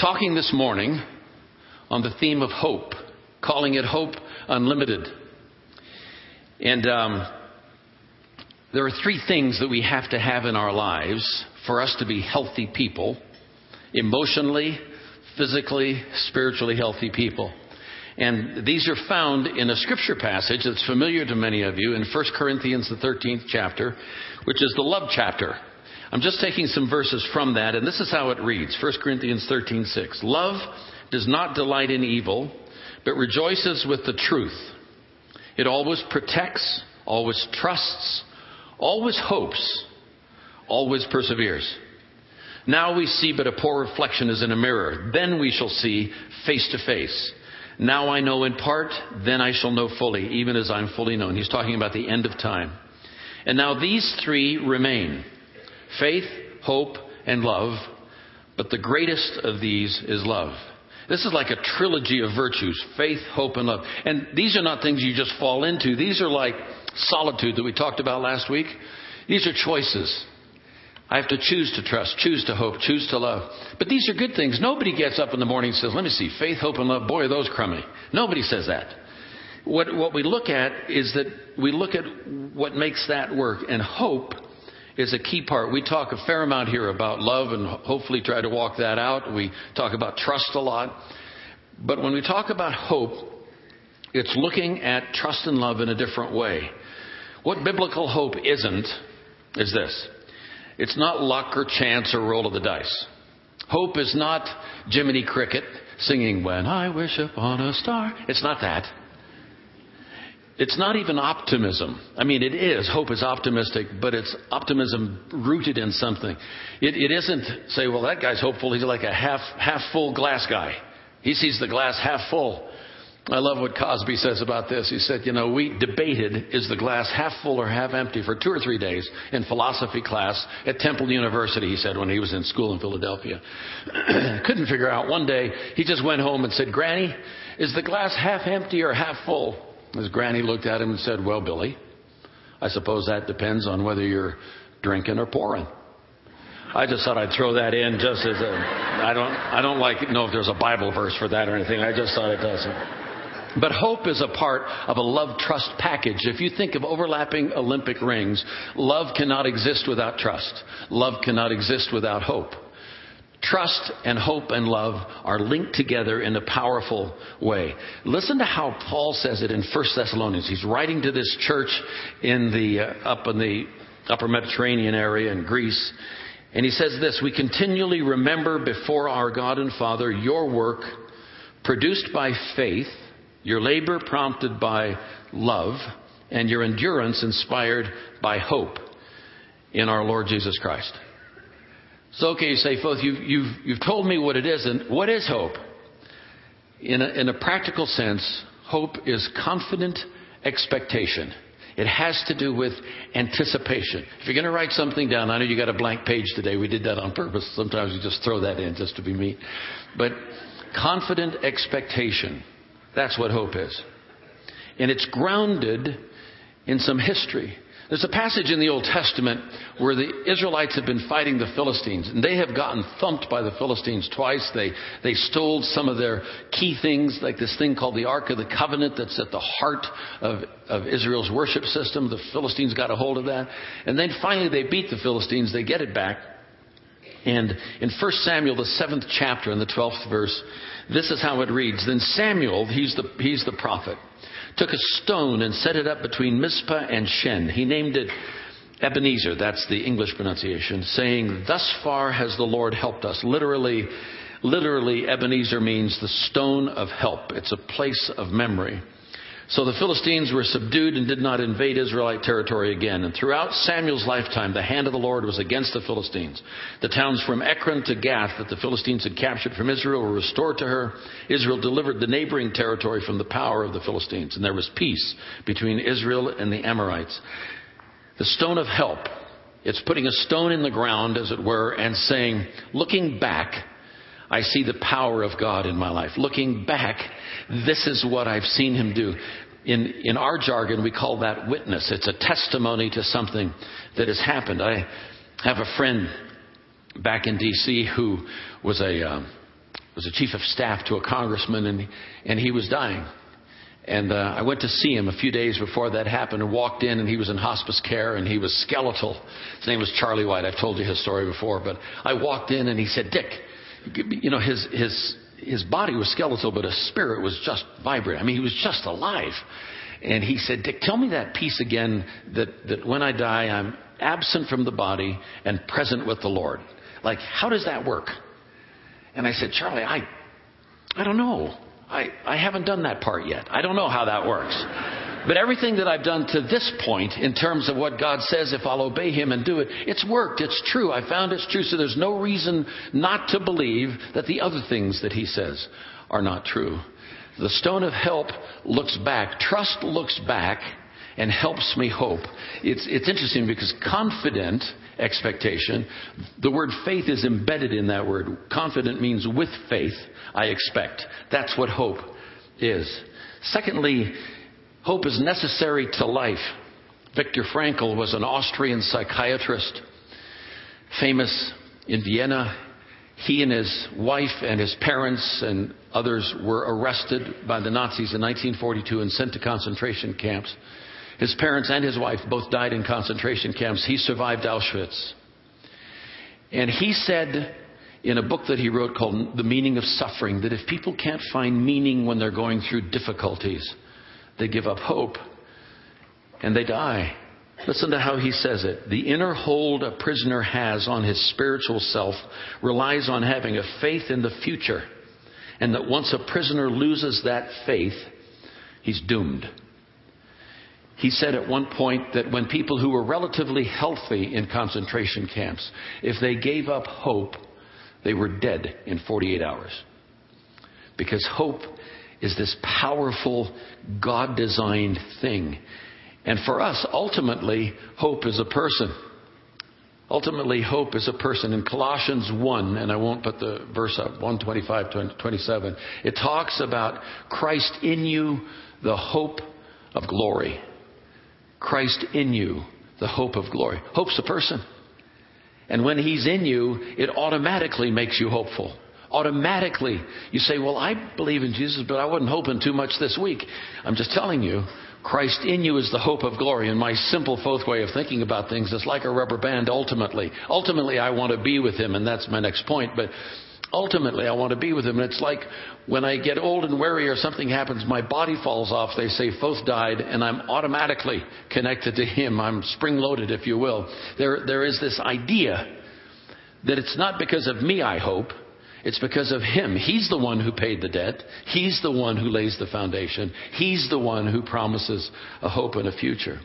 talking this morning on the theme of hope, calling it Hope Unlimited. And um, there are three things that we have to have in our lives for us to be healthy people emotionally, physically, spiritually healthy people. And these are found in a scripture passage that's familiar to many of you in 1 Corinthians, the 13th chapter, which is the love chapter. I'm just taking some verses from that, and this is how it reads 1 Corinthians 13:6. Love does not delight in evil, but rejoices with the truth. It always protects, always trusts, always hopes, always perseveres. Now we see but a poor reflection as in a mirror. Then we shall see face to face. Now I know in part, then I shall know fully, even as I'm fully known. He's talking about the end of time. And now these three remain faith, hope, and love. But the greatest of these is love. This is like a trilogy of virtues faith, hope, and love. And these are not things you just fall into. These are like solitude that we talked about last week. These are choices. I have to choose to trust, choose to hope, choose to love. But these are good things. Nobody gets up in the morning and says, Let me see, faith, hope, and love. Boy, are those crummy. Nobody says that. What, what we look at is that we look at what makes that work. And hope is a key part. We talk a fair amount here about love and hopefully try to walk that out. We talk about trust a lot. But when we talk about hope, it's looking at trust and love in a different way. What biblical hope isn't is this it's not luck or chance or roll of the dice. Hope is not Jiminy Cricket singing, When I Wish Upon a Star. It's not that. It's not even optimism. I mean, it is. Hope is optimistic, but it's optimism rooted in something. It, it isn't say, well, that guy's hopeful. He's like a half, half full glass guy. He sees the glass half full. I love what Cosby says about this. He said, you know, we debated is the glass half full or half empty for two or three days in philosophy class at Temple University, he said, when he was in school in Philadelphia. Couldn't figure out. One day, he just went home and said, Granny, is the glass half empty or half full? His granny looked at him and said, Well, Billy, I suppose that depends on whether you're drinking or pouring. I just thought I'd throw that in just as a I don't I don't like know if there's a Bible verse for that or anything. I just thought it doesn't. But hope is a part of a love trust package. If you think of overlapping Olympic rings, love cannot exist without trust. Love cannot exist without hope. Trust and hope and love are linked together in a powerful way. Listen to how Paul says it in 1 Thessalonians. He's writing to this church in the, uh, up in the upper Mediterranean area in Greece. And he says this We continually remember before our God and Father your work produced by faith your labor prompted by love, and your endurance inspired by hope in our Lord Jesus Christ. So, okay, you say, Foth, you've, you've, you've told me what it is, and what is hope? In a, in a practical sense, hope is confident expectation. It has to do with anticipation. If you're going to write something down, I know you got a blank page today. We did that on purpose. Sometimes we just throw that in just to be mean. But confident expectation. That's what hope is. And it's grounded in some history. There's a passage in the Old Testament where the Israelites have been fighting the Philistines, and they have gotten thumped by the Philistines twice. They, they stole some of their key things, like this thing called the Ark of the Covenant that's at the heart of, of Israel's worship system. The Philistines got a hold of that. And then finally they beat the Philistines, they get it back. And in 1 Samuel, the seventh chapter, in the 12th verse, this is how it reads. Then Samuel, he's the, he's the prophet, took a stone and set it up between Mizpah and Shen. He named it Ebenezer, that's the English pronunciation, saying, Thus far has the Lord helped us. Literally, literally, Ebenezer means the stone of help. It's a place of memory. So the Philistines were subdued and did not invade Israelite territory again. And throughout Samuel's lifetime, the hand of the Lord was against the Philistines. The towns from Ekron to Gath that the Philistines had captured from Israel were restored to her. Israel delivered the neighboring territory from the power of the Philistines. And there was peace between Israel and the Amorites. The stone of help. It's putting a stone in the ground, as it were, and saying, looking back, I see the power of God in my life. Looking back, this is what I've seen Him do. In, in our jargon, we call that witness. It's a testimony to something that has happened. I have a friend back in D.C. who was a, um, was a chief of staff to a congressman, and, and he was dying. And uh, I went to see him a few days before that happened and walked in, and he was in hospice care, and he was skeletal. His name was Charlie White. I've told you his story before, but I walked in, and he said, Dick, you know, his, his, his body was skeletal, but his spirit was just vibrant. I mean, he was just alive. And he said, Dick, tell me that piece again that, that when I die, I'm absent from the body and present with the Lord. Like, how does that work? And I said, Charlie, I, I don't know. I, I haven't done that part yet. I don't know how that works. But everything that I've done to this point, in terms of what God says, if I'll obey Him and do it, it's worked. It's true. I found it's true. So there's no reason not to believe that the other things that He says are not true. The stone of help looks back. Trust looks back and helps me hope. It's, it's interesting because confident expectation, the word faith is embedded in that word. Confident means with faith, I expect. That's what hope is. Secondly, hope is necessary to life. Viktor Frankl was an Austrian psychiatrist, famous in Vienna. He and his wife and his parents and others were arrested by the Nazis in 1942 and sent to concentration camps. His parents and his wife both died in concentration camps. He survived Auschwitz. And he said in a book that he wrote called The Meaning of Suffering that if people can't find meaning when they're going through difficulties, they give up hope and they die. Listen to how he says it. The inner hold a prisoner has on his spiritual self relies on having a faith in the future, and that once a prisoner loses that faith, he's doomed. He said at one point that when people who were relatively healthy in concentration camps, if they gave up hope, they were dead in 48 hours. Because hope is this powerful, God designed thing. And for us, ultimately, hope is a person. Ultimately, hope is a person. In Colossians 1, and I won't put the verse up, 125, 27, it talks about Christ in you, the hope of glory. Christ in you, the hope of glory. Hope's a person. And when He's in you, it automatically makes you hopeful. Automatically, you say, Well, I believe in Jesus, but I wasn't hoping too much this week. I'm just telling you, Christ in you is the hope of glory. And my simple fourth way of thinking about things is like a rubber band ultimately. Ultimately, I want to be with Him, and that's my next point. But ultimately I want to be with him. And it's like when I get old and weary or something happens, my body falls off. They say Foth died, and I'm automatically connected to him. I'm spring loaded, if you will. There, there is this idea that it's not because of me, I hope. It's because of him. He's the one who paid the debt. He's the one who lays the foundation. He's the one who promises a hope and a future.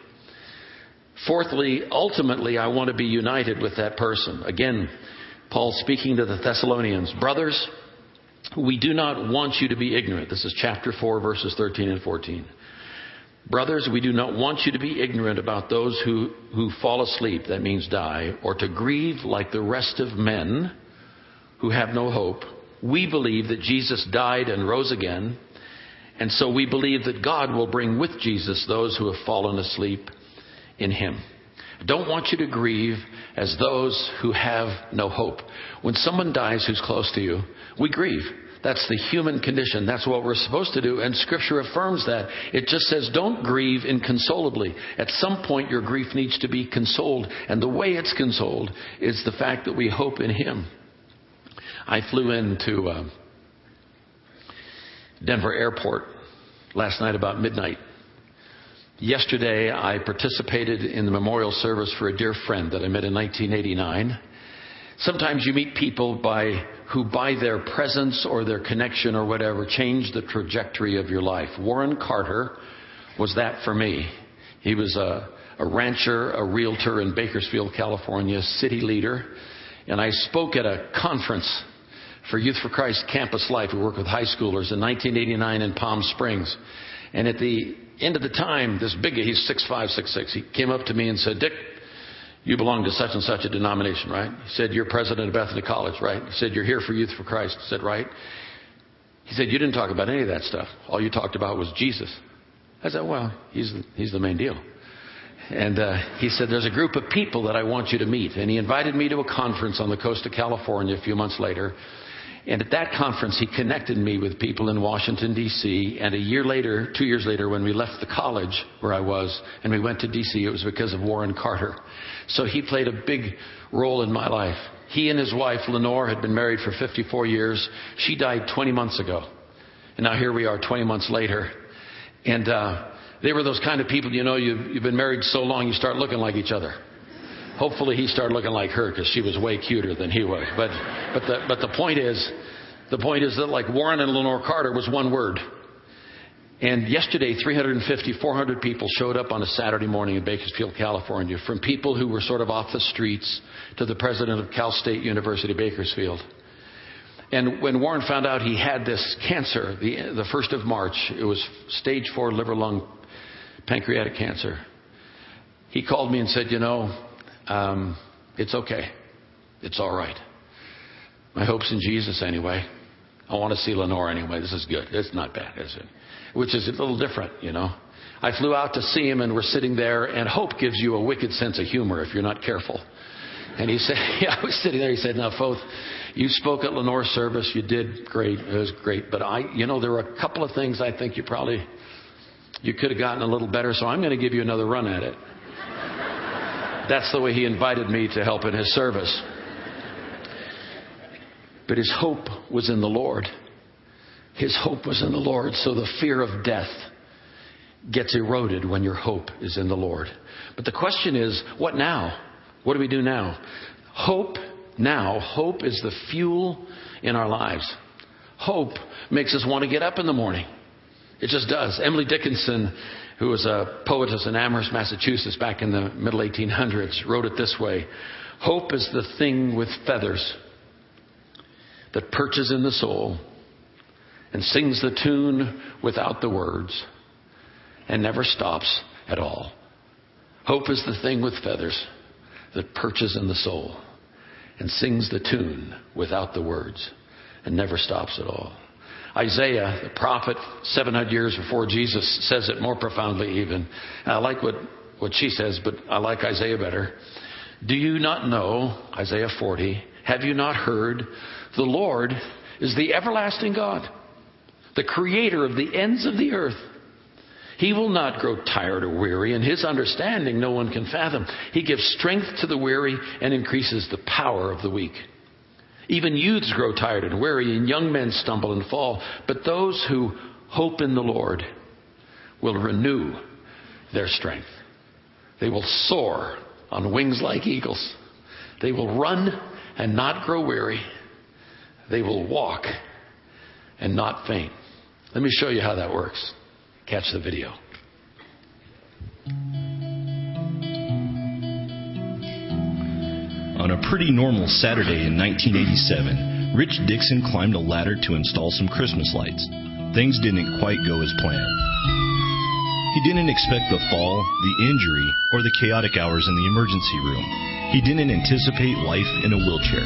Fourthly, ultimately, I want to be united with that person. Again, Paul speaking to the Thessalonians, brothers, we do not want you to be ignorant. This is chapter 4, verses 13 and 14. Brothers, we do not want you to be ignorant about those who, who fall asleep, that means die, or to grieve like the rest of men who have no hope. We believe that Jesus died and rose again, and so we believe that God will bring with Jesus those who have fallen asleep in him I don't want you to grieve as those who have no hope. When someone dies who's close to you, we grieve. That's the human condition. That's what we're supposed to do. And Scripture affirms that. It just says, don't grieve inconsolably. At some point, your grief needs to be consoled. And the way it's consoled is the fact that we hope in Him. I flew into uh, Denver Airport last night about midnight. Yesterday, I participated in the memorial service for a dear friend that I met in 1989. Sometimes you meet people by, who, by their presence or their connection or whatever, change the trajectory of your life. Warren Carter was that for me. He was a, a rancher, a realtor in Bakersfield, California, city leader. And I spoke at a conference for Youth for Christ Campus Life. We work with high schoolers in 1989 in Palm Springs. And at the end of the time, this big guy, he's six five, six six. He came up to me and said, Dick, you belong to such and such a denomination, right? He said, You're president of Bethany College, right? He said, You're here for Youth for Christ. Said, Right. He said, You didn't talk about any of that stuff. All you talked about was Jesus. I said, Well, he's the, he's the main deal. And uh, he said, There's a group of people that I want you to meet. And he invited me to a conference on the coast of California a few months later. And at that conference, he connected me with people in Washington, D.C. And a year later, two years later, when we left the college where I was and we went to D.C., it was because of Warren Carter. So he played a big role in my life. He and his wife, Lenore, had been married for 54 years. She died 20 months ago. And now here we are 20 months later. And uh, they were those kind of people, you know, you've, you've been married so long, you start looking like each other. Hopefully he started looking like her because she was way cuter than he was. But, but, the, but the point is, the point is that like Warren and Lenore Carter was one word. And yesterday, 350, 400 people showed up on a Saturday morning in Bakersfield, California, from people who were sort of off the streets to the president of Cal State University, Bakersfield. And when Warren found out he had this cancer, the, the 1st of March, it was stage four liver lung pancreatic cancer. He called me and said, You know, um, it's okay. It's all right. My hope's in Jesus anyway. I want to see Lenore anyway. This is good. It's not bad, is it? Which is a little different, you know. I flew out to see him and we're sitting there and hope gives you a wicked sense of humor if you're not careful. And he said, yeah, I was sitting there. He said, now, Foth, you spoke at Lenore's service. You did great. It was great. But I, you know, there were a couple of things I think you probably, you could have gotten a little better. So I'm going to give you another run at it. That's the way he invited me to help in his service. But his hope was in the Lord. His hope was in the Lord. So the fear of death gets eroded when your hope is in the Lord. But the question is, what now? What do we do now? Hope now, hope is the fuel in our lives. Hope makes us want to get up in the morning. It just does. Emily Dickinson, who was a poetess in Amherst, Massachusetts back in the middle 1800s, wrote it this way Hope is the thing with feathers that perches in the soul and sings the tune without the words and never stops at all. Hope is the thing with feathers that perches in the soul and sings the tune without the words and never stops at all. Isaiah, the prophet, 700 years before Jesus, says it more profoundly even. And I like what, what she says, but I like Isaiah better. Do you not know, Isaiah 40, have you not heard? The Lord is the everlasting God, the creator of the ends of the earth. He will not grow tired or weary, and his understanding no one can fathom. He gives strength to the weary and increases the power of the weak. Even youths grow tired and weary, and young men stumble and fall. But those who hope in the Lord will renew their strength. They will soar on wings like eagles. They will run and not grow weary. They will walk and not faint. Let me show you how that works. Catch the video. On a pretty normal Saturday in 1987, Rich Dixon climbed a ladder to install some Christmas lights. Things didn't quite go as planned. He didn't expect the fall, the injury, or the chaotic hours in the emergency room. He didn't anticipate life in a wheelchair.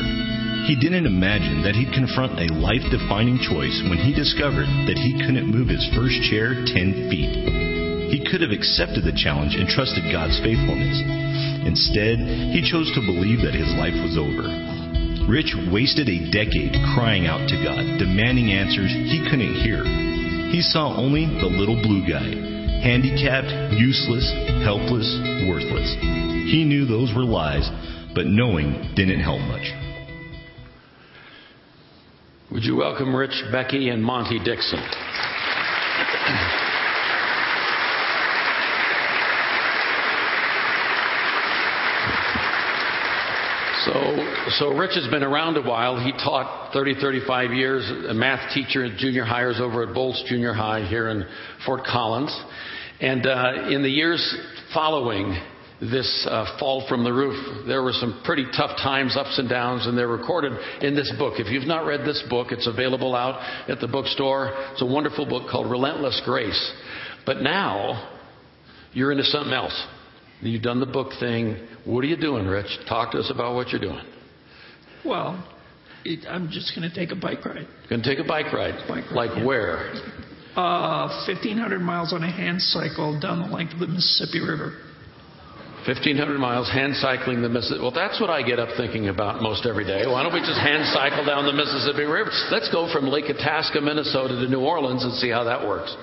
He didn't imagine that he'd confront a life defining choice when he discovered that he couldn't move his first chair 10 feet. He could have accepted the challenge and trusted God's faithfulness. Instead, he chose to believe that his life was over. Rich wasted a decade crying out to God, demanding answers he couldn't hear. He saw only the little blue guy, handicapped, useless, helpless, worthless. He knew those were lies, but knowing didn't help much. Would you welcome Rich, Becky, and Monty Dixon? So, so Rich has been around a while. He taught 30, 35 years, a math teacher at junior hires over at Boltz Junior High here in Fort Collins. And uh, in the years following this uh, fall from the roof. There were some pretty tough times, ups and downs, and they're recorded in this book. If you've not read this book, it's available out at the bookstore. It's a wonderful book called Relentless Grace. But now, you're into something else. You've done the book thing. What are you doing, Rich? Talk to us about what you're doing. Well, it, I'm just going to take a bike ride. Going to take a bike ride. Bike ride, like yeah. where? Uh, 1,500 miles on a hand cycle down the length of the Mississippi River. 1,500 miles hand cycling the Mississippi. Well, that's what I get up thinking about most every day. Why don't we just hand cycle down the Mississippi River? Let's go from Lake Itasca, Minnesota to New Orleans and see how that works.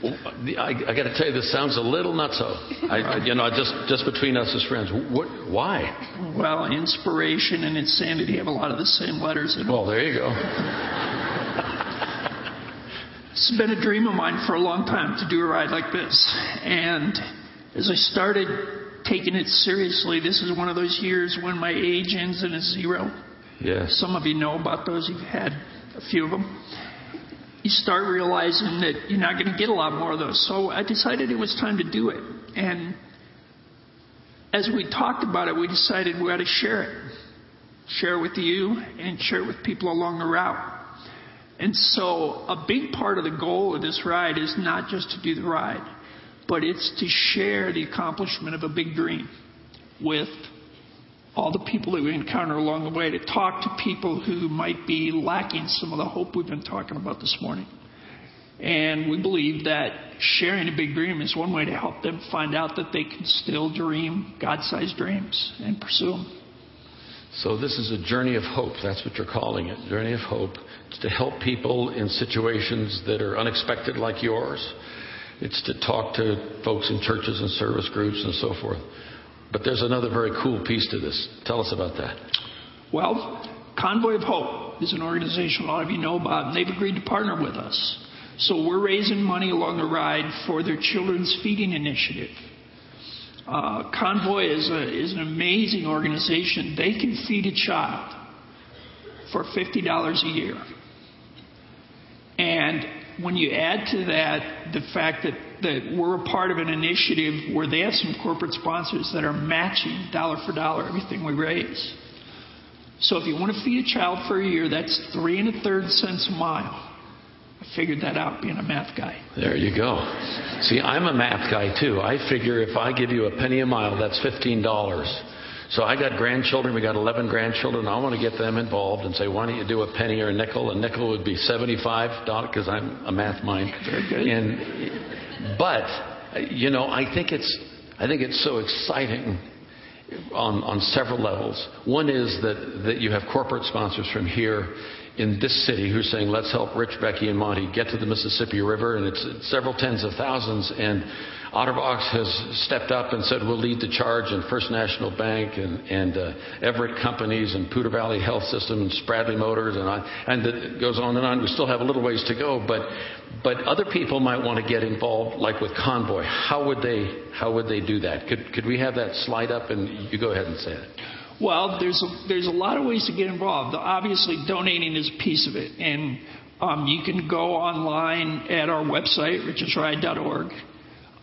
I, I got to tell you, this sounds a little nutso. I, you know, just just between us as friends. What, why? Well, inspiration and insanity have a lot of the same letters in them. Well, there you go. It's been a dream of mine for a long time to do a ride like this. And as I started taking it seriously, this is one of those years when my age ends in a zero. Yes. Some of you know about those. You've had a few of them. You start realizing that you're not going to get a lot more of those. So I decided it was time to do it. And as we talked about it, we decided we ought to share it. Share it with you and share it with people along the route. And so a big part of the goal of this ride is not just to do the ride, but it's to share the accomplishment of a big dream with all the people that we encounter along the way, to talk to people who might be lacking some of the hope we've been talking about this morning. And we believe that sharing a big dream is one way to help them find out that they can still dream God sized dreams and pursue them. So this is a journey of hope. That's what you're calling it. Journey of hope. It's to help people in situations that are unexpected like yours. It's to talk to folks in churches and service groups and so forth. But there's another very cool piece to this. Tell us about that. Well, Convoy of Hope is an organization a lot of you know about, and they've agreed to partner with us. So we're raising money along the ride for their children's feeding initiative. Uh, Convoy is, a, is an amazing organization. They can feed a child for $50 a year. And when you add to that the fact that, that we're a part of an initiative where they have some corporate sponsors that are matching dollar for dollar everything we raise. So if you want to feed a child for a year, that's three and a third cents a mile. I figured that out being a math guy. There you go. See, I'm a math guy too. I figure if I give you a penny a mile, that's $15. So I got grandchildren. We got 11 grandchildren. I want to get them involved and say, why don't you do a penny or a nickel? A nickel would be 75 dollars because I'm a math mind. Very good. And, but, you know, I think it's, I think it's so exciting on, on several levels. One is that, that you have corporate sponsors from here in this city who's saying, let's help Rich, Becky, and Monty get to the Mississippi River, and it's several tens of thousands. And Otterbox has stepped up and said, we'll lead the charge, and First National Bank, and, and uh, Everitt Companies, and Poudre Valley Health System, and Spradley Motors, and, I, and it goes on and on. We still have a little ways to go, but, but other people might want to get involved, like with Convoy. How would they, how would they do that? Could, could we have that slide up, and you go ahead and say it. Well, there's a, there's a lot of ways to get involved. Obviously, donating is a piece of it, and um, you can go online at our website, richesride.org,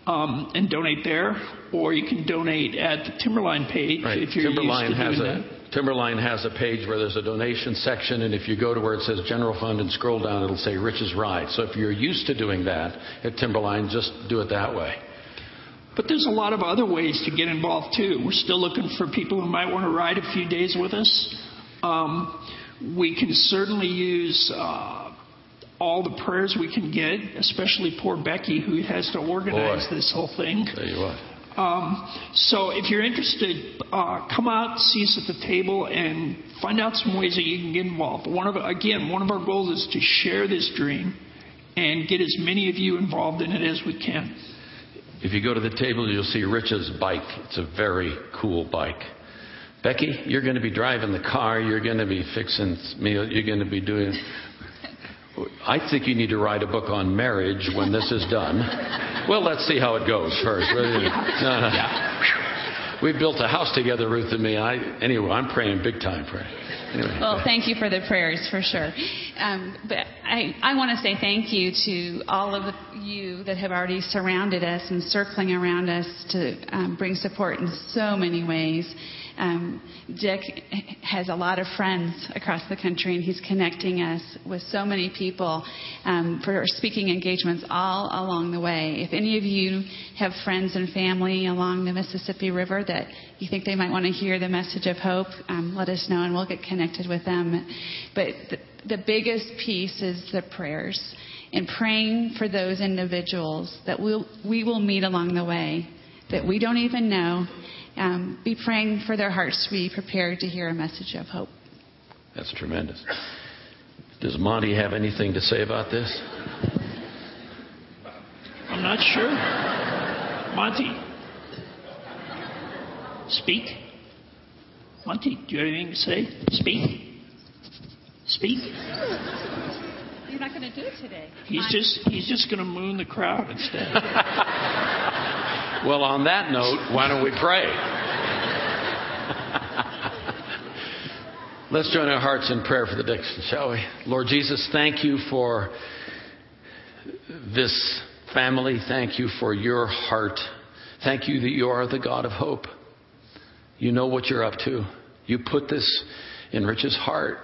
um, and donate there, or you can donate at the Timberline page Right. if you're Timberline used to has doing a that. Timberline has a page where there's a donation section, and if you go to where it says General Fund and scroll down, it'll say Rich's Ride. So if you're used to doing that at Timberline, just do it that way. But there's a lot of other ways to get involved too. We're still looking for people who might want to ride a few days with us. Um, we can certainly use uh, all the prayers we can get, especially poor Becky who has to organize Boy. this whole thing. There you are. Um, so if you're interested, uh, come out, see us at the table, and find out some ways that you can get involved. One of again, one of our goals is to share this dream and get as many of you involved in it as we can. If you go to the table, you'll see Rich's bike. It's a very cool bike. Becky, you're going to be driving the car. You're going to be fixing meal. You're going to be doing. I think you need to write a book on marriage when this is done. Well, let's see how it goes first. No, no. We built a house together, Ruth and me. I, anyway, I'm praying big time for it. Anyway. Well, thank you for the prayers for sure. Um, but I, I want to say thank you to all of you that have already surrounded us and circling around us to um, bring support in so many ways. Um, Dick has a lot of friends across the country, and he's connecting us with so many people um, for speaking engagements all along the way. If any of you have friends and family along the Mississippi River that you think they might want to hear the message of hope, um, let us know, and we'll get connected with them. But the, the biggest piece is the prayers and praying for those individuals that we'll, we will meet along the way that we don't even know. Um, be praying for their hearts to be prepared to hear a message of hope. That's tremendous. Does Monty have anything to say about this? I'm not sure. Monty, speak. Monty, do you have anything to say? Speak. Speak. You're not going to do it today. He's just he's just going to moon the crowd instead. Well, on that note, why don't we pray? Let's join our hearts in prayer for the Dixon, shall we? Lord Jesus, thank you for this family. Thank you for your heart. Thank you that you are the God of hope. You know what you're up to. You put this in Rich's heart.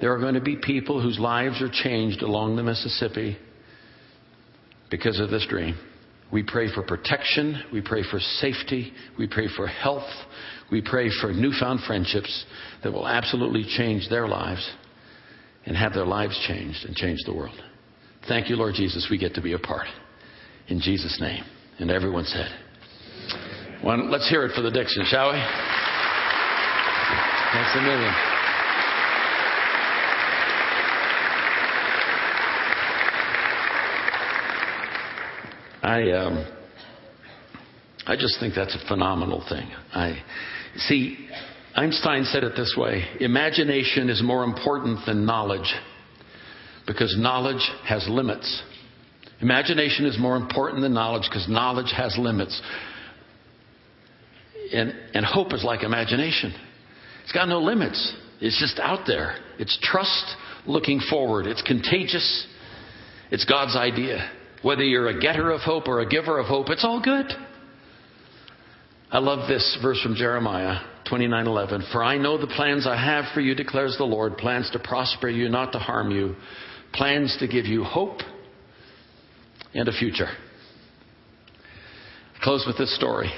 There are going to be people whose lives are changed along the Mississippi because of this dream. We pray for protection. We pray for safety. We pray for health. We pray for newfound friendships that will absolutely change their lives and have their lives changed and change the world. Thank you, Lord Jesus. We get to be a part. In Jesus' name. And everyone said, well, let's hear it for the Dixon, shall we? Thanks a million. I um, I just think that's a phenomenal thing. I see. Einstein said it this way: imagination is more important than knowledge because knowledge has limits. Imagination is more important than knowledge because knowledge has limits. And, and hope is like imagination. It's got no limits. It's just out there. It's trust looking forward. It's contagious. It's God's idea. Whether you're a getter of hope or a giver of hope, it's all good. I love this verse from Jeremiah 29:11. For I know the plans I have for you declares the Lord, plans to prosper you, not to harm you, plans to give you hope and a future. I close with this story.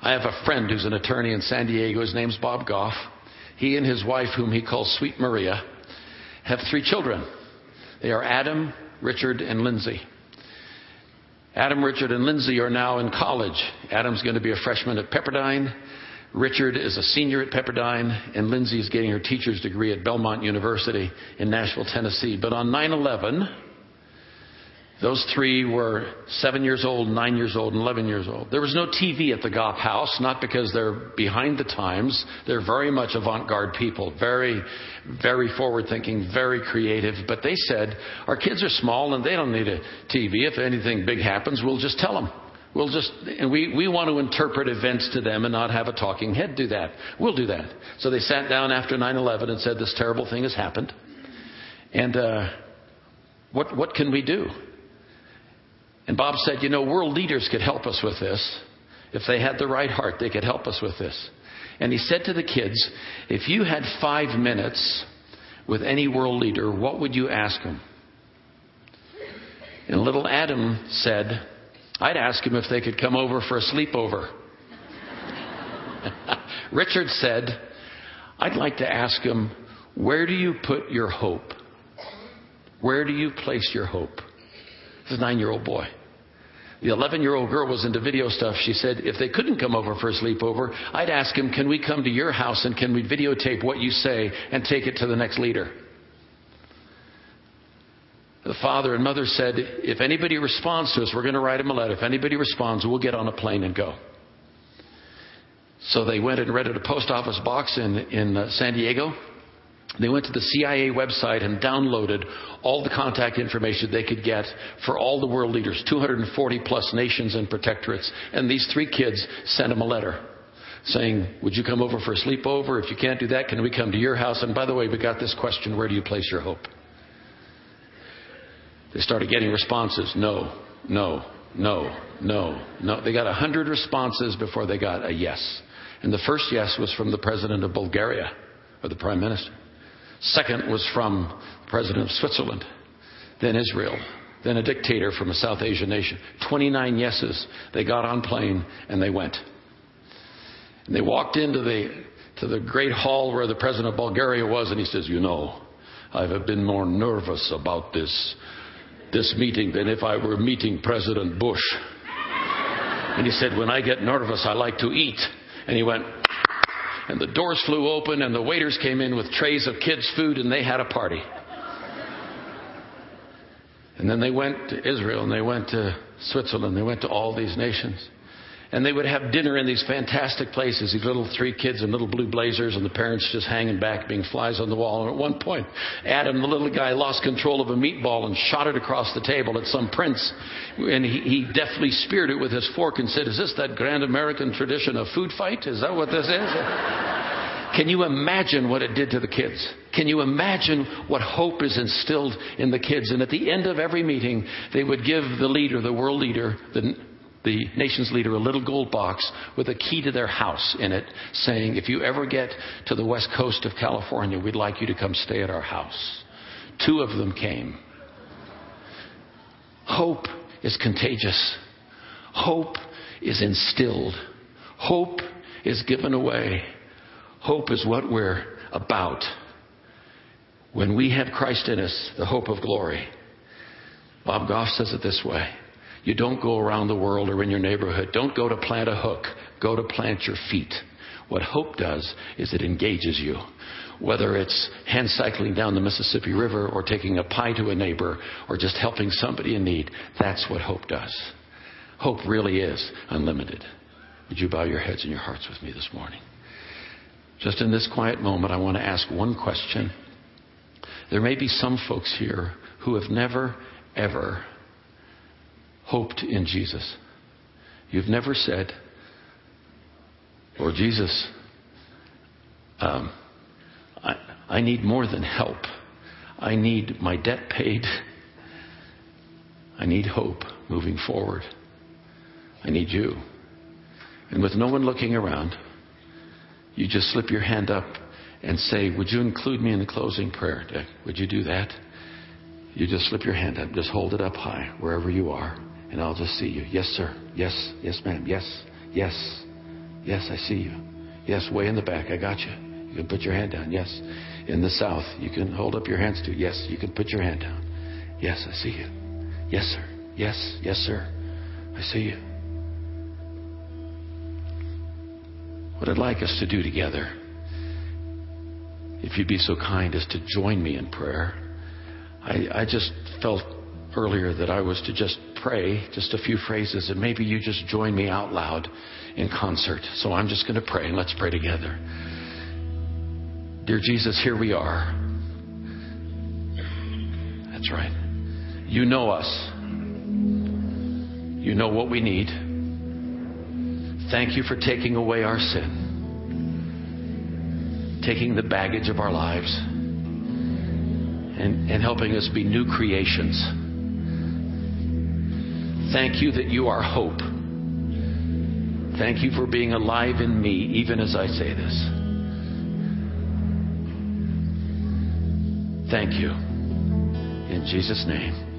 I have a friend who's an attorney in San Diego. His name's Bob Goff. He and his wife, whom he calls Sweet Maria, have three children. They are Adam, Richard, and Lindsay. Adam, Richard, and Lindsay are now in college. Adam's going to be a freshman at Pepperdine. Richard is a senior at Pepperdine, and Lindsay is getting her teacher's degree at Belmont University in Nashville, Tennessee. But on 9 11, those three were seven years old, nine years old, and 11 years old. There was no TV at the Goff house, not because they're behind the times. They're very much avant garde people, very, very forward thinking, very creative. But they said, Our kids are small and they don't need a TV. If anything big happens, we'll just tell them. We'll just, and we, we want to interpret events to them and not have a talking head do that. We'll do that. So they sat down after 9 11 and said, This terrible thing has happened. And uh, what, what can we do? And Bob said, You know, world leaders could help us with this. If they had the right heart, they could help us with this. And he said to the kids, If you had five minutes with any world leader, what would you ask him? And little Adam said, I'd ask him if they could come over for a sleepover. Richard said, I'd like to ask him, where do you put your hope? Where do you place your hope? This is a nine year old boy. The 11 year old girl was into video stuff. She said, if they couldn't come over for a sleepover, I'd ask him, can we come to your house and can we videotape what you say and take it to the next leader? The father and mother said, if anybody responds to us, we're going to write him a letter. If anybody responds, we'll get on a plane and go. So they went and rented a post office box in, in uh, San Diego. They went to the CIA website and downloaded all the contact information they could get for all the world leaders, 240 plus nations and protectorates. And these three kids sent them a letter saying, Would you come over for a sleepover? If you can't do that, can we come to your house? And by the way, we got this question where do you place your hope? They started getting responses no, no, no, no, no. They got 100 responses before they got a yes. And the first yes was from the president of Bulgaria, or the prime minister. Second was from the president of Switzerland, then Israel, then a dictator from a South Asian nation. 29 yeses. They got on plane and they went. And they walked into the, to the great hall where the president of Bulgaria was, and he says, You know, I've been more nervous about this, this meeting than if I were meeting President Bush. And he said, When I get nervous, I like to eat. And he went, and the doors flew open, and the waiters came in with trays of kids' food, and they had a party. And then they went to Israel, and they went to Switzerland, they went to all these nations. And they would have dinner in these fantastic places, these little three kids in little blue blazers, and the parents just hanging back, being flies on the wall. And at one point, Adam, the little guy, lost control of a meatball and shot it across the table at some prince. And he, he deftly speared it with his fork and said, Is this that grand American tradition of food fight? Is that what this is? Can you imagine what it did to the kids? Can you imagine what hope is instilled in the kids? And at the end of every meeting, they would give the leader, the world leader, the the nation's leader a little gold box with a key to their house in it saying, If you ever get to the west coast of California, we'd like you to come stay at our house. Two of them came. Hope is contagious. Hope is instilled. Hope is given away. Hope is what we're about. When we have Christ in us, the hope of glory. Bob Goff says it this way you don't go around the world or in your neighborhood. Don't go to plant a hook. Go to plant your feet. What hope does is it engages you. Whether it's hand cycling down the Mississippi River or taking a pie to a neighbor or just helping somebody in need, that's what hope does. Hope really is unlimited. Would you bow your heads and your hearts with me this morning? Just in this quiet moment, I want to ask one question. There may be some folks here who have never, ever hoped in Jesus. You've never said, Lord Jesus, um, I, I need more than help. I need my debt paid. I need hope moving forward. I need you. And with no one looking around, you just slip your hand up and say, Would you include me in the closing prayer, Dick? Would you do that? You just slip your hand up, just hold it up high wherever you are and I'll just see you. Yes, sir. Yes, yes, ma'am. Yes, yes, yes, I see you. Yes, way in the back. I got you. You can put your hand down. Yes. In the south, you can hold up your hands too. Yes, you can put your hand down. Yes, I see you. Yes, sir. Yes, yes, sir. I see you. What I'd like us to do together, if you'd be so kind as to join me in prayer. I, I just felt earlier that I was to just pray just a few phrases, and maybe you just join me out loud in concert. So I'm just going to pray, and let's pray together. Dear Jesus, here we are. That's right. You know us. You know what we need. Thank you for taking away our sin, taking the baggage of our lives, and, and helping us be new creations Thank you that you are hope. Thank you for being alive in me, even as I say this. Thank you. In Jesus' name.